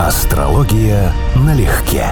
Астрология налегке.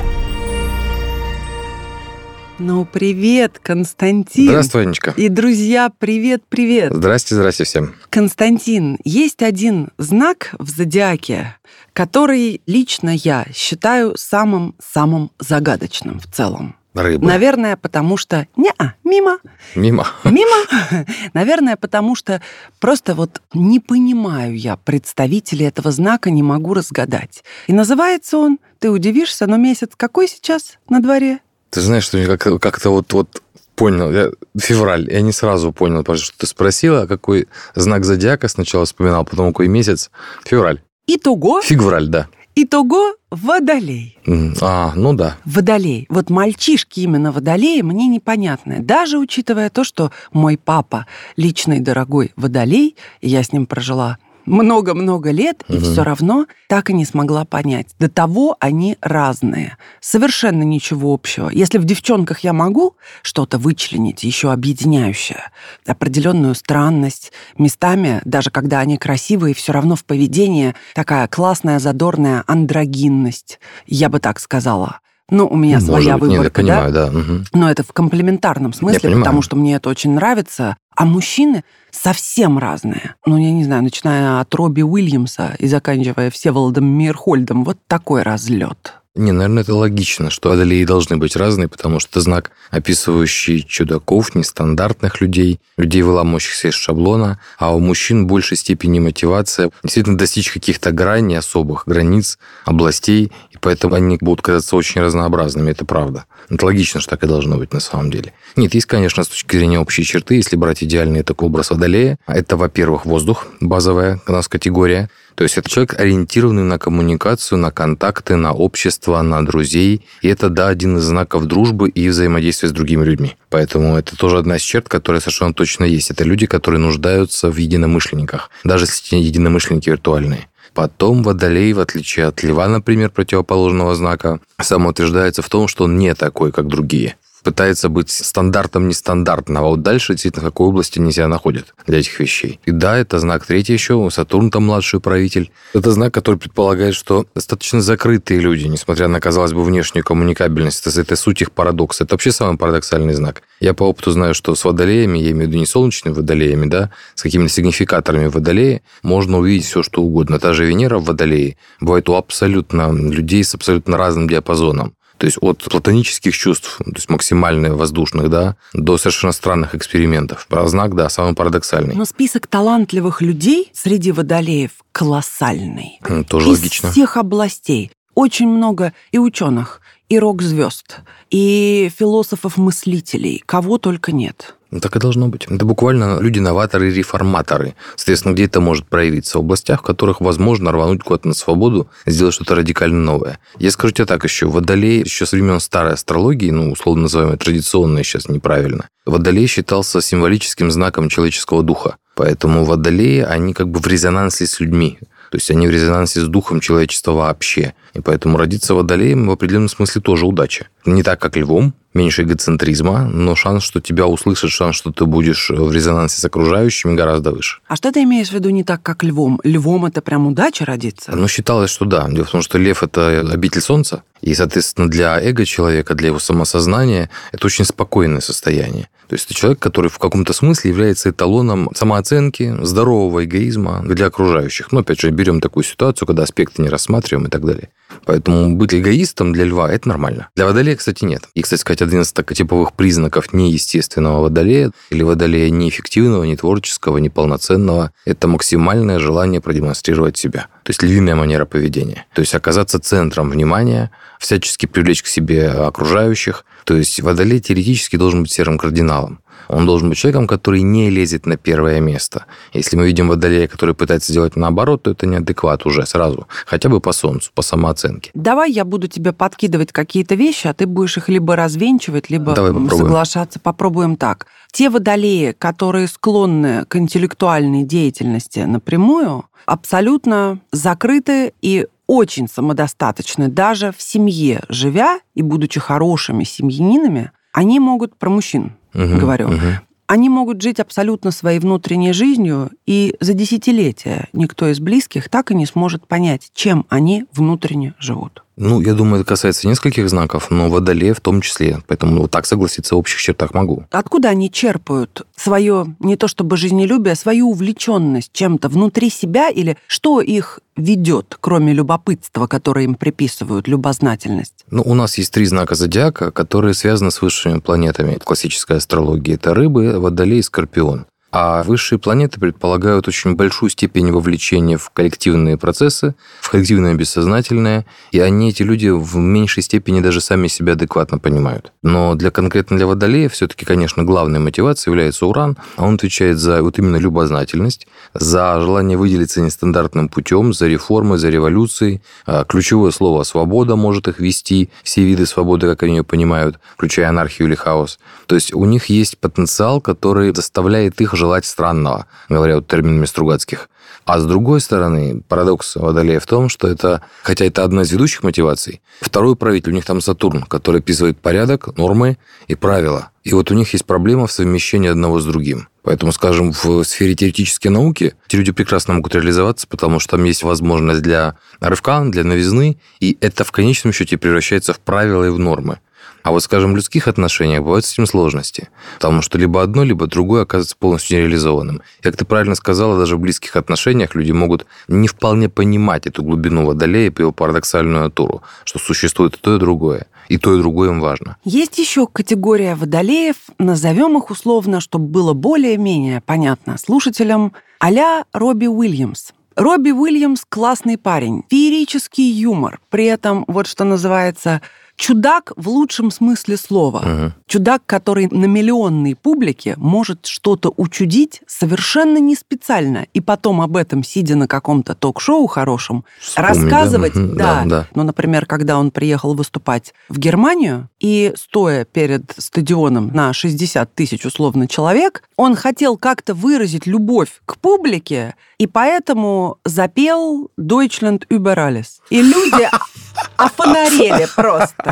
Ну, привет, Константин. Здравствуй, Анечка. И, друзья, привет-привет. Здрасте, здрасте всем. Константин, есть один знак в зодиаке, который лично я считаю самым-самым загадочным в целом. Рыба. Наверное, потому что... не мимо. Мимо. Мимо. Наверное, потому что просто вот не понимаю я представителей этого знака, не могу разгадать. И называется он, ты удивишься, но месяц какой сейчас на дворе? Ты знаешь, что я как- как-то вот, вот понял, я, февраль, я не сразу понял, потому что ты спросила, какой знак зодиака сначала вспоминал, потом какой месяц. Февраль. Итого, Февраль, да. Итого водолей. А, ну да. Водолей. Вот мальчишки именно водолеи мне непонятны. Даже учитывая то, что мой папа личный дорогой водолей, и я с ним прожила много-много лет, и Мгм. все равно так и не смогла понять. До того они разные. Совершенно ничего общего. Если в девчонках я могу что-то вычленить, еще объединяющее, определенную странность, местами, даже когда они красивые, все равно в поведении такая классная, задорная андрогинность, я бы так сказала. Ну, у меня Может своя быть, нет, я выборка, да? понимаю, да. мгм. Но это в комплементарном смысле, понимаю. потому что мне это очень нравится. А мужчины совсем разные. Ну, я не знаю, начиная от Робби Уильямса и заканчивая Всеволодом Мирхольдом. Вот такой разлет. Не, наверное, это логично, что водолеи должны быть разные, потому что это знак, описывающий чудаков, нестандартных людей, людей, выламывающихся из шаблона, а у мужчин в большей степени мотивация действительно достичь каких-то граней особых, границ, областей, и поэтому они будут казаться очень разнообразными, это правда. Это логично, что так и должно быть на самом деле. Нет, есть, конечно, с точки зрения общей черты, если брать идеальный такой образ водолея, это, во-первых, воздух, базовая у нас категория, то есть это человек, ориентированный на коммуникацию, на контакты, на общество, на друзей. И это, да, один из знаков дружбы и взаимодействия с другими людьми. Поэтому это тоже одна из черт, которая совершенно точно есть. Это люди, которые нуждаются в единомышленниках, даже если единомышленники виртуальные. Потом Водолей, в отличие от Льва, например, противоположного знака, самоутверждается в том, что он не такой, как другие пытается быть стандартом нестандартного. А вот дальше действительно в какой области они себя находят для этих вещей. И да, это знак третий еще, Сатурн там младший правитель. Это знак, который предполагает, что достаточно закрытые люди, несмотря на, казалось бы, внешнюю коммуникабельность, это, это суть их парадокса. Это вообще самый парадоксальный знак. Я по опыту знаю, что с водолеями, я имею в виду не солнечными водолеями, да, с какими-то сигнификаторами водолея, можно увидеть все, что угодно. Та же Венера в водолее бывает у абсолютно людей с абсолютно разным диапазоном. То есть от платонических чувств, то есть максимально воздушных, да, до совершенно странных экспериментов. Про знак, да, самый парадоксальный. Но список талантливых людей среди водолеев колоссальный. Тоже Из логично. всех областей. Очень много и ученых, и рок-звезд, и философов-мыслителей, кого только нет. Ну, так и должно быть. Это буквально люди-новаторы и реформаторы. Соответственно, где это может проявиться? В областях, в которых возможно рвануть куда-то на свободу, сделать что-то радикально новое. Я скажу тебе так еще. Водолей еще с времен старой астрологии, ну, условно называемой традиционной сейчас неправильно, Водолей считался символическим знаком человеческого духа. Поэтому водолеи, они как бы в резонансе с людьми. То есть они в резонансе с духом человечества вообще. И поэтому родиться водолеем в определенном смысле тоже удача. Не так, как львом, меньше эгоцентризма, но шанс, что тебя услышат, шанс, что ты будешь в резонансе с окружающими, гораздо выше. А что ты имеешь в виду не так, как львом? Львом это прям удача родиться? Но считалось, что да. Дело в том, что лев – это обитель солнца, и, соответственно, для эго человека, для его самосознания это очень спокойное состояние. То есть это человек, который в каком-то смысле является эталоном самооценки, здорового эгоизма для окружающих. Но, опять же, берем такую ситуацию, когда аспекты не рассматриваем и так далее. Поэтому быть эгоистом для льва – это нормально. Для водолея, кстати, нет. И, кстати сказать, один из так- типовых признаков неестественного водолея или водолея неэффективного, не творческого, не полноценного – это максимальное желание продемонстрировать себя. То есть львиная манера поведения. То есть оказаться центром внимания, всячески привлечь к себе окружающих. То есть водолей теоретически должен быть серым кардиналом. Он должен быть человеком, который не лезет на первое место. Если мы видим водолея, который пытается сделать наоборот, то это неадекват уже сразу. Хотя бы по солнцу, по самооценке. Давай я буду тебе подкидывать какие-то вещи, а ты будешь их либо развенчивать, либо Давай попробуем. соглашаться. Попробуем так. Те водолеи, которые склонны к интеллектуальной деятельности напрямую, абсолютно закрыты и очень самодостаточны. Даже в семье живя и будучи хорошими семьянинами, они могут про мужчин Мгм, говорю. мгм. Они могут жить абсолютно своей внутренней жизнью, и за десятилетия никто из близких так и не сможет понять, чем они внутренне живут. Ну, я думаю, это касается нескольких знаков, но водолея в том числе. Поэтому вот так согласиться в общих чертах могу. Откуда они черпают свое, не то чтобы жизнелюбие, а свою увлеченность чем-то внутри себя или что их ведет, кроме любопытства, которое им приписывают, любознательность? Ну, у нас есть три знака зодиака, которые связаны с высшими планетами. Классическая астрология – это рыбы, водолей и скорпион. А высшие планеты предполагают очень большую степень вовлечения в коллективные процессы, в коллективное бессознательное, и они, эти люди, в меньшей степени даже сами себя адекватно понимают. Но для конкретно для Водолея все-таки, конечно, главной мотивацией является Уран, а он отвечает за вот именно любознательность, за желание выделиться нестандартным путем, за реформы, за революции. А ключевое слово «свобода» может их вести, все виды свободы, как они ее понимают, включая анархию или хаос. То есть у них есть потенциал, который заставляет их желать странного, говоря вот терминами Стругацких. А с другой стороны, парадокс Водолея в том, что это, хотя это одна из ведущих мотиваций, второй правитель, у них там Сатурн, который описывает порядок, нормы и правила. И вот у них есть проблема в совмещении одного с другим. Поэтому, скажем, в сфере теоретической науки эти люди прекрасно могут реализоваться, потому что там есть возможность для рывка, для новизны, и это в конечном счете превращается в правила и в нормы. А вот, скажем, в людских отношениях бывают с этим сложности, потому что либо одно, либо другое оказывается полностью нереализованным. Как ты правильно сказала, даже в близких отношениях люди могут не вполне понимать эту глубину Водолея и его парадоксальную натуру, что существует и то, и другое. И то, и другое им важно. Есть еще категория водолеев, назовем их условно, чтобы было более-менее понятно слушателям, а Робби Уильямс. Робби Уильямс – классный парень, феерический юмор, при этом, вот что называется, чудак в лучшем смысле слова. Угу. Чудак, который на миллионной публике может что-то учудить совершенно не специально. И потом об этом, сидя на каком-то ток-шоу хорошем, Вспомни, рассказывать. Да, да. да, да. Ну, например, когда он приехал выступать в Германию, и стоя перед стадионом на 60 тысяч условно человек, он хотел как-то выразить любовь к публике, и поэтому запел «Deutschland über alles». И люди офонарели просто.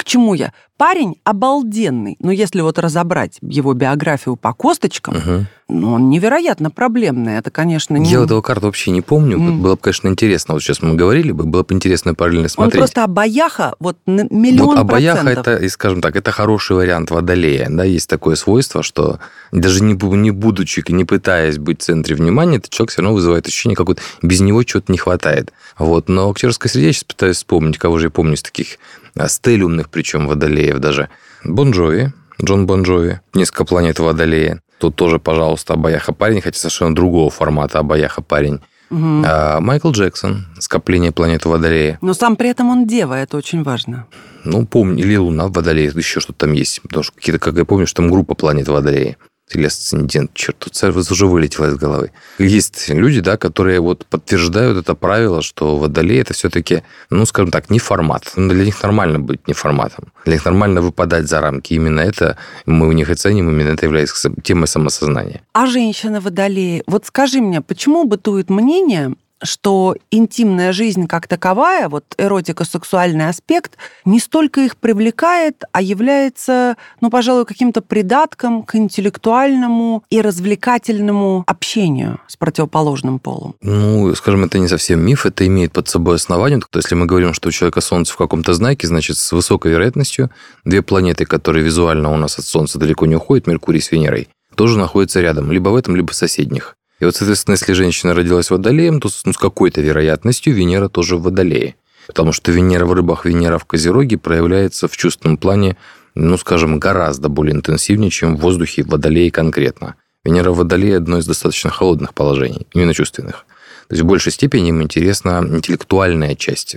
К чему я? Парень обалденный, но если вот разобрать его биографию по косточкам, угу. ну, он невероятно проблемный. Это, конечно, не... Я этого карты вообще не помню. Mm. Было бы, конечно, интересно. Вот сейчас мы говорили бы, было бы интересно параллельно смотреть. Он просто обаяха, вот на миллион вот обаяха процентов. это, скажем так, это хороший вариант водолея. Да, есть такое свойство, что даже не, не будучи, не пытаясь быть в центре внимания, этот человек все равно вызывает ощущение, как вот без него чего-то не хватает. Вот. Но в актерской среде я сейчас пытаюсь вспомнить, кого же я помню из таких а, стелиумных, причем водолеев даже. Бон Джови, Джон Бон Джови, несколько планет Водолея. Тут тоже, пожалуйста, обаяха-парень, хотя совершенно другого формата обаяха-парень. Угу. А Майкл Джексон, скопление планеты Водолея. Но сам при этом он дева, это очень важно. Ну, помню, или Луна Водолея, еще что-то там есть. Потому что какие-то, как я помню, что там группа планет Водолея или асцендент, черт, тут уже вылетело из головы. Есть люди, да, которые вот подтверждают это правило, что водолей это все-таки, ну, скажем так, не формат. Ну, для них нормально быть не форматом. Для них нормально выпадать за рамки. Именно это мы у них и ценим, именно это является темой самосознания. А женщина водолеи, вот скажи мне, почему бытует мнение, что интимная жизнь как таковая, вот эротика, сексуальный аспект, не столько их привлекает, а является, ну, пожалуй, каким-то придатком к интеллектуальному и развлекательному общению с противоположным полом. Ну, скажем, это не совсем миф, это имеет под собой основание. То если мы говорим, что у человека Солнце в каком-то знаке, значит, с высокой вероятностью две планеты, которые визуально у нас от Солнца далеко не уходят, Меркурий с Венерой, тоже находятся рядом, либо в этом, либо в соседних. И вот, соответственно, если женщина родилась водолеем, то ну, с какой-то вероятностью Венера тоже в водолее. Потому что Венера в рыбах, Венера в Козероге проявляется в чувственном плане, ну, скажем, гораздо более интенсивнее, чем в воздухе в водолее конкретно. Венера в водолее – одно из достаточно холодных положений, именно чувственных. То есть в большей степени им интересна интеллектуальная часть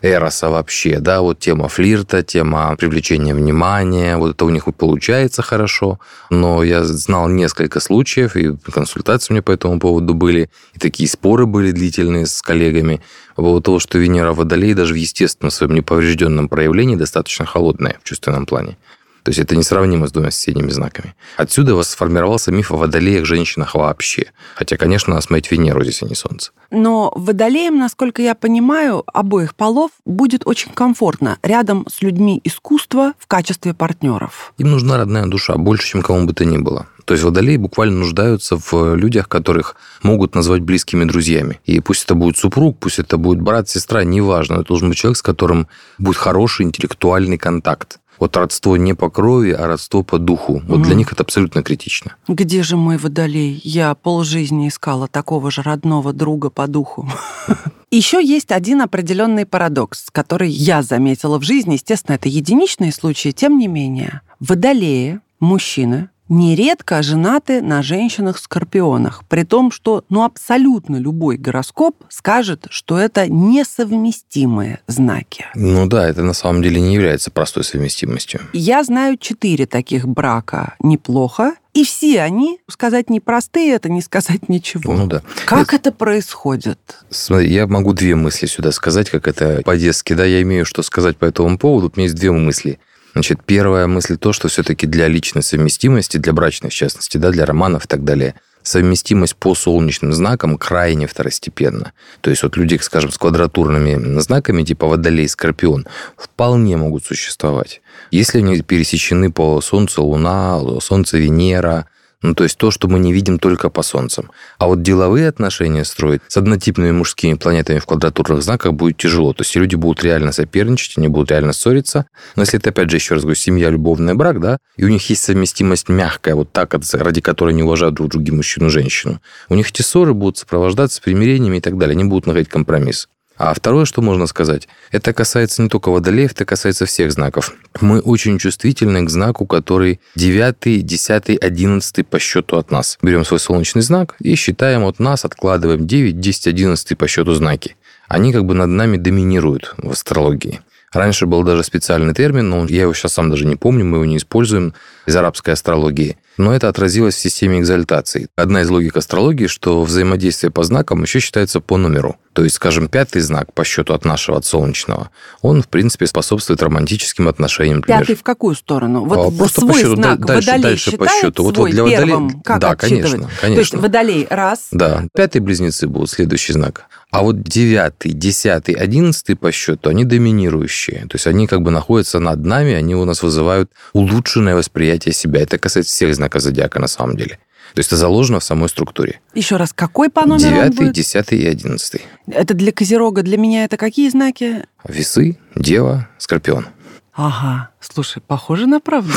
Эроса вообще, да, вот тема флирта, тема привлечения внимания, вот это у них получается хорошо, но я знал несколько случаев, и консультации у меня по этому поводу были, и такие споры были длительные с коллегами поводу того, что Венера Водолей даже в естественном своем неповрежденном проявлении достаточно холодная в чувственном плане. То есть это несравнимо с двумя соседними знаками. Отсюда вас сформировался миф о водолеях женщинах вообще. Хотя, конечно, надо смотреть Венеру здесь, а не Солнце. Но водолеям, насколько я понимаю, обоих полов будет очень комфортно рядом с людьми искусства в качестве партнеров. Им нужна родная душа, больше, чем кому бы то ни было. То есть водолеи буквально нуждаются в людях, которых могут назвать близкими друзьями. И пусть это будет супруг, пусть это будет брат, сестра, неважно. Это должен быть человек, с которым будет хороший интеллектуальный контакт. Вот родство не по крови, а родство по духу. Вот угу. для них это абсолютно критично. Где же мой водолей? Я полжизни искала такого же родного друга по духу. Еще есть один определенный парадокс, который я заметила в жизни. Естественно, это единичные случаи, тем не менее. Водолеи, мужчины, нередко женаты на женщинах-скорпионах, при том, что ну, абсолютно любой гороскоп скажет, что это несовместимые знаки. Ну да, это на самом деле не является простой совместимостью. Я знаю четыре таких брака неплохо, и все они, сказать непростые, это не сказать ничего. Ну да. Как это, это происходит? Смотри, я могу две мысли сюда сказать, как это по-детски, да, я имею что сказать по этому поводу. У меня есть две мысли. Значит, первая мысль то, что все-таки для личной совместимости, для брачной в частности, да, для романов и так далее, совместимость по солнечным знакам крайне второстепенна. То есть вот люди, скажем, с квадратурными знаками, типа Водолей, Скорпион, вполне могут существовать. Если они пересечены по Солнцу, Луна, Солнце, Венера, ну, то есть то, что мы не видим только по Солнцам. А вот деловые отношения строить с однотипными мужскими планетами в квадратурных знаках будет тяжело. То есть люди будут реально соперничать, они будут реально ссориться. Но если это, опять же, еще раз говорю, семья, любовный брак, да, и у них есть совместимость мягкая, вот так, ради которой они уважают друг друга мужчину и женщину, у них эти ссоры будут сопровождаться примирениями и так далее. Они будут находить компромисс. А второе, что можно сказать, это касается не только водолеев, это касается всех знаков. Мы очень чувствительны к знаку, который 9, 10, 11 по счету от нас. Берем свой солнечный знак и считаем от нас, откладываем 9, 10, 11 по счету знаки. Они как бы над нами доминируют в астрологии. Раньше был даже специальный термин, но я его сейчас сам даже не помню, мы его не используем из арабской астрологии. Но это отразилось в системе экзальтации. Одна из логик астрологии, что взаимодействие по знакам еще считается по номеру. То есть, скажем, пятый знак по счету от нашего, от солнечного, он, в принципе, способствует романтическим отношениям. Например. Пятый в какую сторону? Вот а, Просто свой по счету, знак дальше, водолей дальше по счету. Вот, вот для водолея... Как да, конечно, конечно. То есть водолей раз. Да, пятый близнецы будут следующий знак. А вот девятый, десятый, одиннадцатый по счету, они доминирующие. То есть они как бы находятся над нами, они у нас вызывают улучшенное восприятие себя. Это касается всех знаков зодиака на самом деле. То есть это заложено в самой структуре. Еще раз, какой по номеру Девятый, десятый и одиннадцатый. Это для Козерога, для меня это какие знаки? Весы, Дева, Скорпион. Ага, слушай, похоже на правду.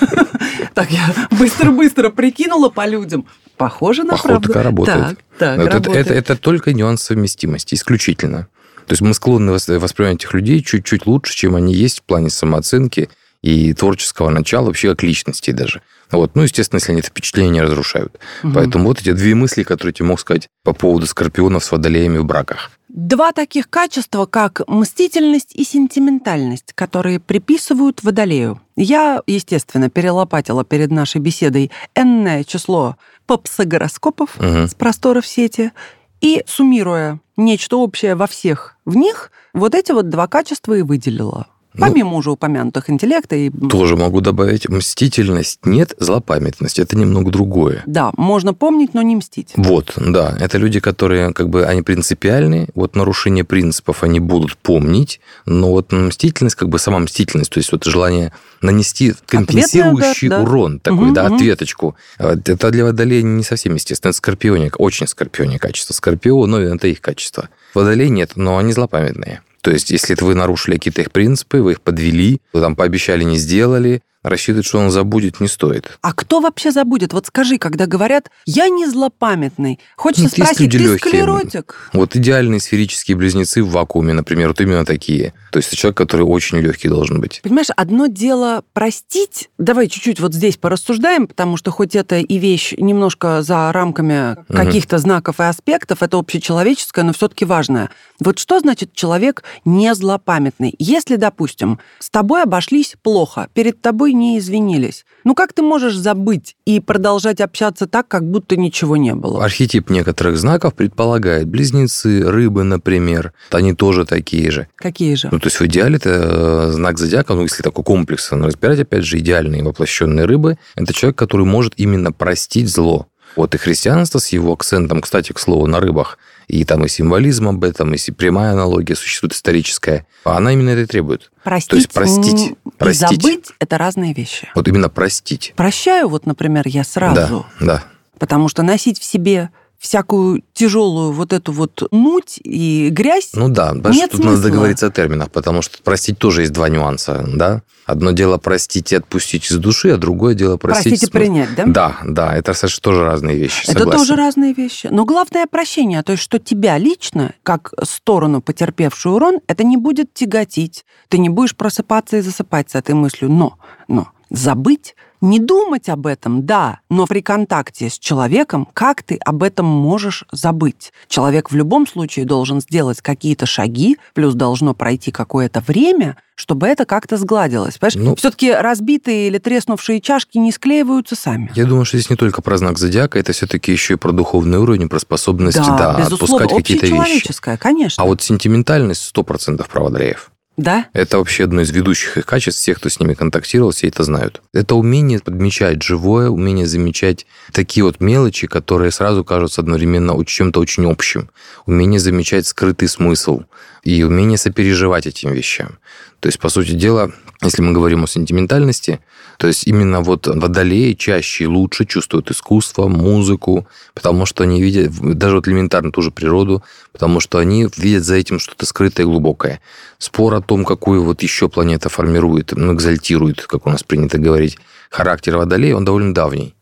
Так, я быстро-быстро прикинула по людям. Похоже на правду. Походка работает. Так, так, это только нюанс совместимости, исключительно. То есть мы склонны воспринимать этих людей чуть-чуть лучше, чем они есть в плане самооценки и творческого начала, вообще как личности даже. Вот. Ну, естественно, если они это впечатление разрушают. Угу. Поэтому вот эти две мысли, которые тебе мог сказать по поводу скорпионов с водолеями в браках. Два таких качества, как мстительность и сентиментальность, которые приписывают водолею. Я, естественно, перелопатила перед нашей беседой энное число попсогороскопов угу. с просторов сети, и, суммируя нечто общее во всех в них, вот эти вот два качества и выделила. Ну, Помимо ну, уже упомянутых интеллекта и... Тоже могу добавить, мстительность нет, злопамятность. Это немного другое. Да, можно помнить, но не мстить. Вот, да. Это люди, которые как бы, они принципиальны. Вот нарушение принципов они будут помнить. Но вот мстительность, как бы сама мстительность, то есть вот желание нанести компенсирующий удар, да. урон такой, угу, да, угу. ответочку. Это для водолея не совсем естественно. Это скорпионик, очень скорпионик качество. Скорпион, но это их качество. Водолей нет, но они злопамятные. То есть, если вы нарушили какие-то их принципы, вы их подвели, вы там пообещали, не сделали, рассчитывать, что он забудет, не стоит. А кто вообще забудет? Вот скажи, когда говорят, я не злопамятный, хочется Нет, спросить, ты легкие. склеротик? Вот идеальные сферические близнецы в вакууме, например, вот именно такие. То есть человек, который очень легкий должен быть. Понимаешь, одно дело простить. Давай чуть-чуть вот здесь порассуждаем, потому что хоть это и вещь немножко за рамками угу. каких-то знаков и аспектов, это общечеловеческое, но все-таки важное. Вот что значит человек не злопамятный? Если, допустим, с тобой обошлись плохо, перед тобой тобой не извинились. Ну как ты можешь забыть и продолжать общаться так, как будто ничего не было? Архетип некоторых знаков предполагает близнецы, рыбы, например. Они тоже такие же. Какие же? Ну, то есть в идеале это э, знак зодиака, ну, если такой комплекс разбирать, опять же, идеальные воплощенные рыбы, это человек, который может именно простить зло. Вот и христианство с его акцентом, кстати, к слову, на рыбах, и там и символизм об этом, и прямая аналогия существует историческая, она именно это требует. Простить, То есть простить, простить. и забыть – это разные вещи. Вот именно простить. Прощаю, вот, например, я сразу. Да, да. Потому что носить в себе всякую тяжелую вот эту вот муть и грязь. Ну да, Нет тут смысла. надо договориться о терминах, потому что простить тоже есть два нюанса, да. Одно дело простить и отпустить из души, а другое дело простить... Простить и принять, да? Да, да, это совершенно тоже разные вещи, Это согласен. тоже разные вещи. Но главное прощение, то есть что тебя лично, как сторону потерпевшую урон, это не будет тяготить. Ты не будешь просыпаться и засыпать с этой мыслью. Но, но забыть, не думать об этом, да, но при контакте с человеком, как ты об этом можешь забыть? Человек в любом случае должен сделать какие-то шаги, плюс должно пройти какое-то время, чтобы это как-то сгладилось. Понимаешь? Ну- Все-таки разбитые или треснувшие чашки не склеиваются сами. Я думаю, что здесь не только про знак зодиака, это все-таки еще и про духовный уровень, про способность Да, да, безусловно, отпускать какие-то вещи. конечно. А вот сентиментальность 100% про водолеев. Да? Это вообще одно из ведущих их качеств. Все, кто с ними контактировал, все это знают. Это умение подмечать живое, умение замечать такие вот мелочи, которые сразу кажутся одновременно чем-то очень общим. Умение замечать скрытый смысл и умение сопереживать этим вещам. То есть, по сути дела, если мы говорим о сентиментальности, то есть именно вот водолеи чаще и лучше чувствуют искусство, музыку, потому что они видят, даже вот элементарно ту же природу, потому что они видят за этим что-то скрытое и глубокое. Спор о том, какую вот еще планета формирует, ну, экзальтирует, как у нас принято говорить, характер водолея, он довольно давний.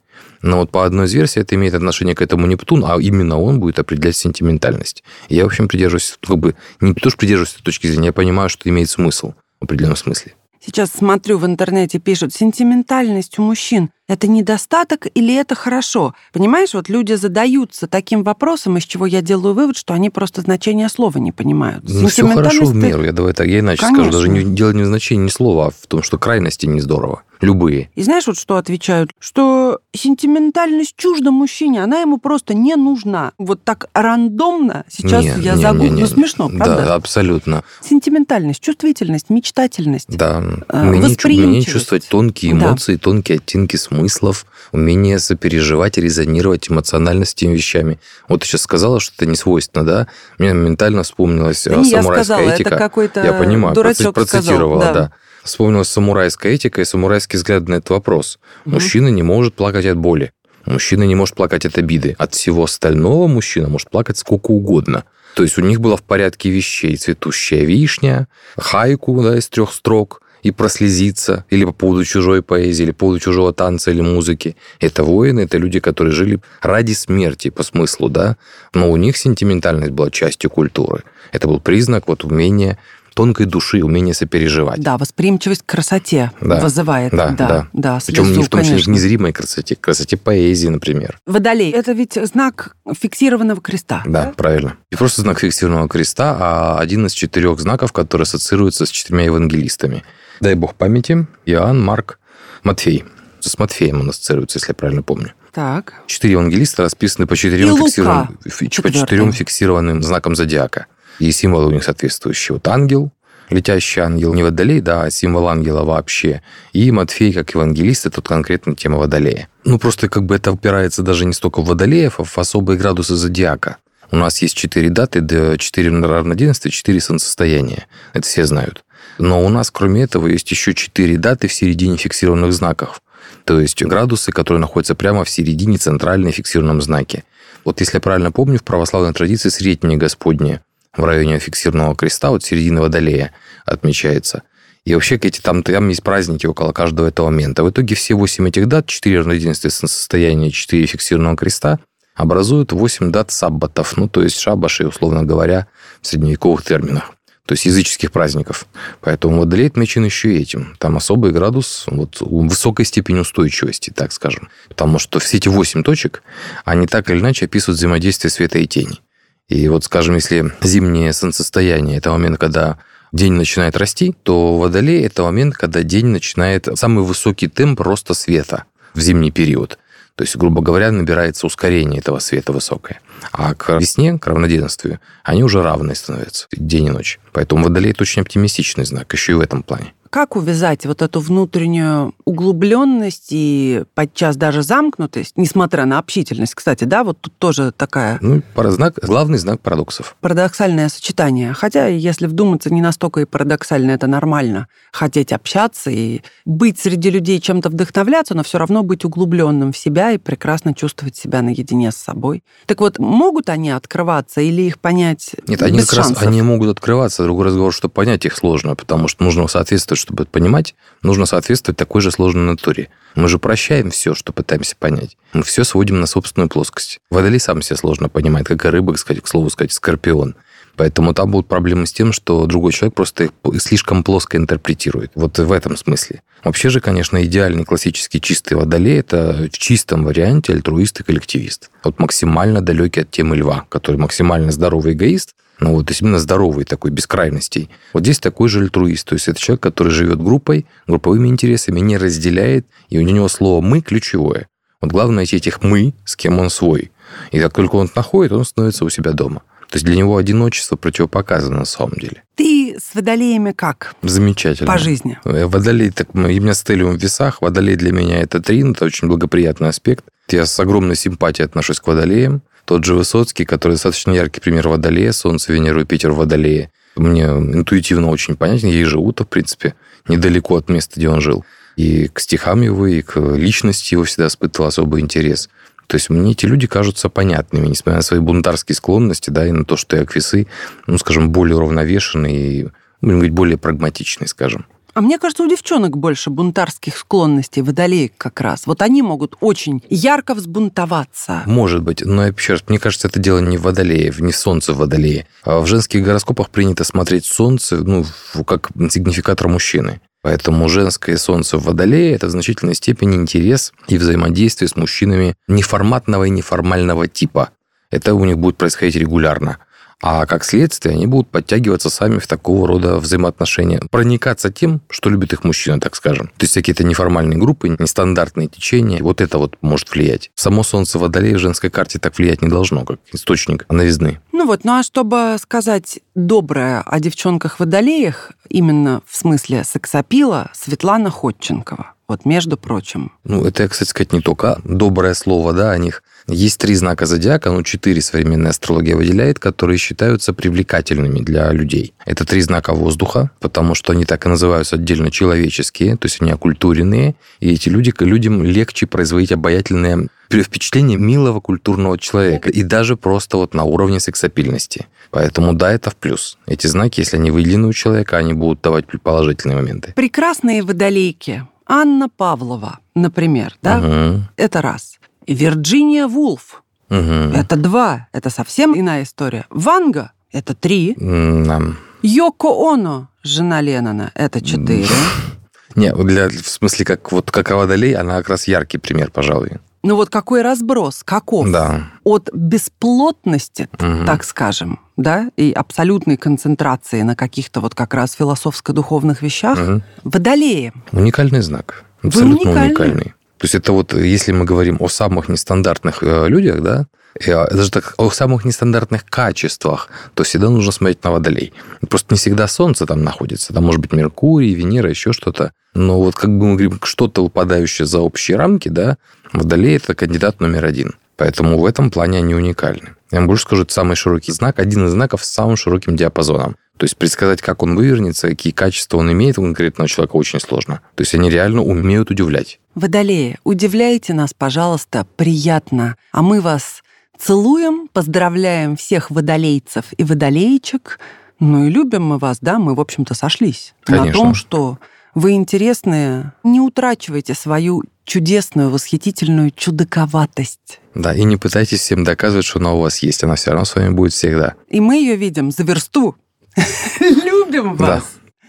Но вот по одной из версий это имеет отношение к этому Нептун, а именно он будет определять сентиментальность. Я, в общем, придерживаюсь, как бы, не то, что придерживаюсь этой точки зрения, я понимаю, что имеет смысл в определенном смысле. Сейчас смотрю в интернете, пишут, сентиментальность у мужчин – это недостаток или это хорошо? Понимаешь, вот люди задаются таким вопросом, из чего я делаю вывод, что они просто значение слова не понимают. Ну, все хорошо в меру, я давай так, я иначе Конечно. скажу. Даже не, дело не в значении ни слова, а в том, что крайности не здорово. Любые. И знаешь, вот что отвечают? Что сентиментальность чужда мужчине, она ему просто не нужна. Вот так рандомно сейчас Не, я загуглю. Ну, смешно, правда? Да, абсолютно. Сентиментальность, чувствительность, мечтательность. Да, Э, умение, умение чувствовать тонкие Да. эмоции, тонкие оттенки смыслов, умение сопереживать и резонировать эмоционально с теми вещами. Вот ты сейчас сказала, что это не свойственно, да? Мне моментально вспомнилась Да я самурайская сказала, этика. это какой-то Я понимаю, дурачок проци- сказал, процитировала, да. да. Вспомнилась самурайская этика и самурайский взгляд на этот вопрос. Мгм. Мужчина не может плакать от боли. Мужчина не может плакать от обиды. От всего остального мужчина может плакать сколько угодно. То есть у них было в порядке вещей цветущая вишня, хайку да, из трех строк, и прослезиться, или по поводу чужой поэзии, или по поводу чужого танца или музыки. Это воины, это люди, которые жили ради смерти по смыслу, да, но у них сентиментальность была частью культуры. Это был признак вот умения тонкой души, умения сопереживать. Да, восприимчивость к красоте Да. вызывает. Да, да, да. да, Причем не слезу, в том числе конечно. к незримой красоте, к красоте поэзии, например. Водолей – это ведь знак фиксированного креста. Да, правильно. Не просто знак фиксированного креста, а один из четырех знаков, который ассоциируется с четырьмя евангелистами. Дай бог памяти, Иоанн, Марк, Матфей. С Матфеем он ассоциируется, если я правильно помню. Так. Четыре евангелиста расписаны по четырем, фиксированным, фи- по четырем фиксированным знакам зодиака. И символы у них соответствующие. Вот ангел, летящий ангел, не водолей, да, а символ ангела вообще. И Матфей, как евангелист, это тут конкретно тема водолея. Ну, просто как бы это упирается даже не столько в водолеев, а в особые градусы зодиака. У нас есть четыре даты, да, четыре равноденствия, четыре солнцестояния. Это все знают. Но у нас, кроме этого, есть еще четыре даты в середине фиксированных знаков. То есть градусы, которые находятся прямо в середине центральной фиксированном знаке. Вот если я правильно помню, в православной традиции Среднее Господне в районе фиксированного креста, вот середины Водолея отмечается. И вообще эти, там, там есть праздники около каждого этого момента. В итоге все восемь этих дат, четыре равноденствия состояния, четыре фиксированного креста, образуют восемь дат саббатов, ну, то есть шабаши, условно говоря, в средневековых терминах то есть языческих праздников. Поэтому Водолей отмечен еще и этим. Там особый градус вот, высокой степени устойчивости, так скажем. Потому что все эти восемь точек, они так или иначе описывают взаимодействие света и тени. И вот, скажем, если зимнее солнцестояние – это момент, когда день начинает расти, то водолей – это момент, когда день начинает самый высокий темп роста света в зимний период. То есть, грубо говоря, набирается ускорение этого света высокое. А к весне, к равноденствию, они уже равные становятся, день и ночь. Поэтому водолей – это очень оптимистичный знак, еще и в этом плане. Как увязать вот эту внутреннюю углубленность и подчас даже замкнутость, несмотря на общительность, кстати, да, вот тут тоже такая... Ну, знак, главный знак парадоксов. Парадоксальное сочетание. Хотя, если вдуматься, не настолько и парадоксально, это нормально. Хотеть общаться и быть среди людей чем-то вдохновляться, но все равно быть углубленным в себя и прекрасно чувствовать себя наедине с собой. Так вот, могут они открываться или их понять Нет, они без как шансов? раз они могут открываться. Другой разговор, что понять их сложно, потому что нужно соответствовать чтобы это понимать, нужно соответствовать такой же сложной натуре. Мы же прощаем все, что пытаемся понять. Мы все сводим на собственную плоскость. Водолей сам себя сложно понимает, как и рыба, кстати, к слову сказать, скорпион. Поэтому там будут проблемы с тем, что другой человек просто их слишком плоско интерпретирует. Вот в этом смысле. Вообще же, конечно, идеальный классический чистый водолей – это в чистом варианте альтруист и коллективист. Вот максимально далекий от темы льва, который максимально здоровый эгоист, ну вот, то есть именно здоровый такой, без крайностей. Вот здесь такой же альтруист, то есть это человек, который живет группой, групповыми интересами, не разделяет, и у него слово «мы» ключевое. Вот главное найти этих «мы», с кем он свой. И как только он находит, он становится у себя дома. То есть для него одиночество противопоказано на самом деле. Ты с водолеями как? Замечательно. По жизни. Э, водолей, так, у меня стелиум в весах. Водолей для меня это трин, это очень благоприятный аспект. Я с огромной симпатией отношусь к водолеям. Тот же Высоцкий, который достаточно яркий пример Водолея, Солнце, Венера и Питер в Водолее. Мне интуитивно очень понятен, ей живут, в принципе, недалеко от места, где он жил. И к стихам его, и к личности его всегда испытывал особый интерес. То есть мне эти люди кажутся понятными, несмотря на свои бунтарские склонности, да, и на то, что я квисы, ну, скажем, более уравновешенный и, будем говорить, более прагматичный, скажем. А мне кажется, у девчонок больше бунтарских склонностей, водолеек как раз. Вот они могут очень ярко взбунтоваться. Может быть, но еще раз, мне кажется, это дело не в водолее, не в солнце в водолее. А в женских гороскопах принято смотреть солнце, ну, как сигнификатор мужчины. Поэтому женское солнце в водолее – это в значительной степени интерес и взаимодействие с мужчинами неформатного и неформального типа. Это у них будет происходить регулярно. А как следствие, они будут подтягиваться сами в такого рода взаимоотношения, проникаться тем, что любит их мужчина, так скажем. То есть какие-то неформальные группы, нестандартные течения, вот это вот может влиять. Само Солнце Водолея в женской карте так влиять не должно, как источник новизны. Ну вот, ну а чтобы сказать доброе о девчонках-водолеях, именно в смысле сексапила, Светлана Ходченкова. Вот, между прочим. Ну, это, кстати сказать, не только доброе слово, да, о них. Есть три знака зодиака, ну, четыре современная астрология выделяет, которые считаются привлекательными для людей. Это три знака воздуха, потому что они так и называются отдельно человеческие, то есть они окультуренные, и эти люди, людям легче производить обаятельное впечатление милого культурного человека, и даже просто вот на уровне сексапильности. Поэтому да, это в плюс. Эти знаки, если они выделены у человека, они будут давать положительные моменты. Прекрасные водолейки Анна Павлова, например, да? Угу. Это раз. Вирджиния Вулф. Угу. Это два. Это совсем иная история. Ванга. Это три. Да. Йоко Оно, жена Леннона. Это четыре. Не, для, в смысле, как, вот как Водолей, она как раз яркий пример, пожалуй. Ну вот какой разброс, каков? Да. От бесплотности, Мгм. так скажем, да, и абсолютной концентрации на каких-то вот как раз философско-духовных вещах, Мгм. водолеем. Уникальный знак. Абсолютно уникальный. уникальный. То есть это вот, если мы говорим о самых нестандартных э, людях, да, э, даже так, о самых нестандартных качествах, то всегда нужно смотреть на Водолей. Просто не всегда Солнце там находится. Там может быть Меркурий, Венера, еще что-то. Но вот как бы мы говорим, что-то выпадающее за общие рамки, да, Водолей – это кандидат номер один. Поэтому в этом плане они уникальны. Я вам больше скажу, это самый широкий знак, один из знаков с самым широким диапазоном. То есть предсказать, как он вывернется, какие качества он имеет у конкретного человека, очень сложно. То есть они реально умеют удивлять. Водолеи, удивляйте нас, пожалуйста, приятно. А мы вас целуем, поздравляем всех водолейцев и водолеечек. Ну и любим мы вас, да, мы, в общем-то, сошлись на Конечно. том, что вы интересные. Не утрачивайте свою чудесную, восхитительную чудаковатость. Да, и не пытайтесь всем доказывать, что она у вас есть. Она все равно с вами будет всегда. И мы ее видим за версту. Любим Да. вас.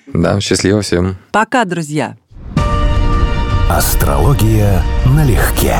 Да, счастливо всем. Пока, друзья. Астрология налегке.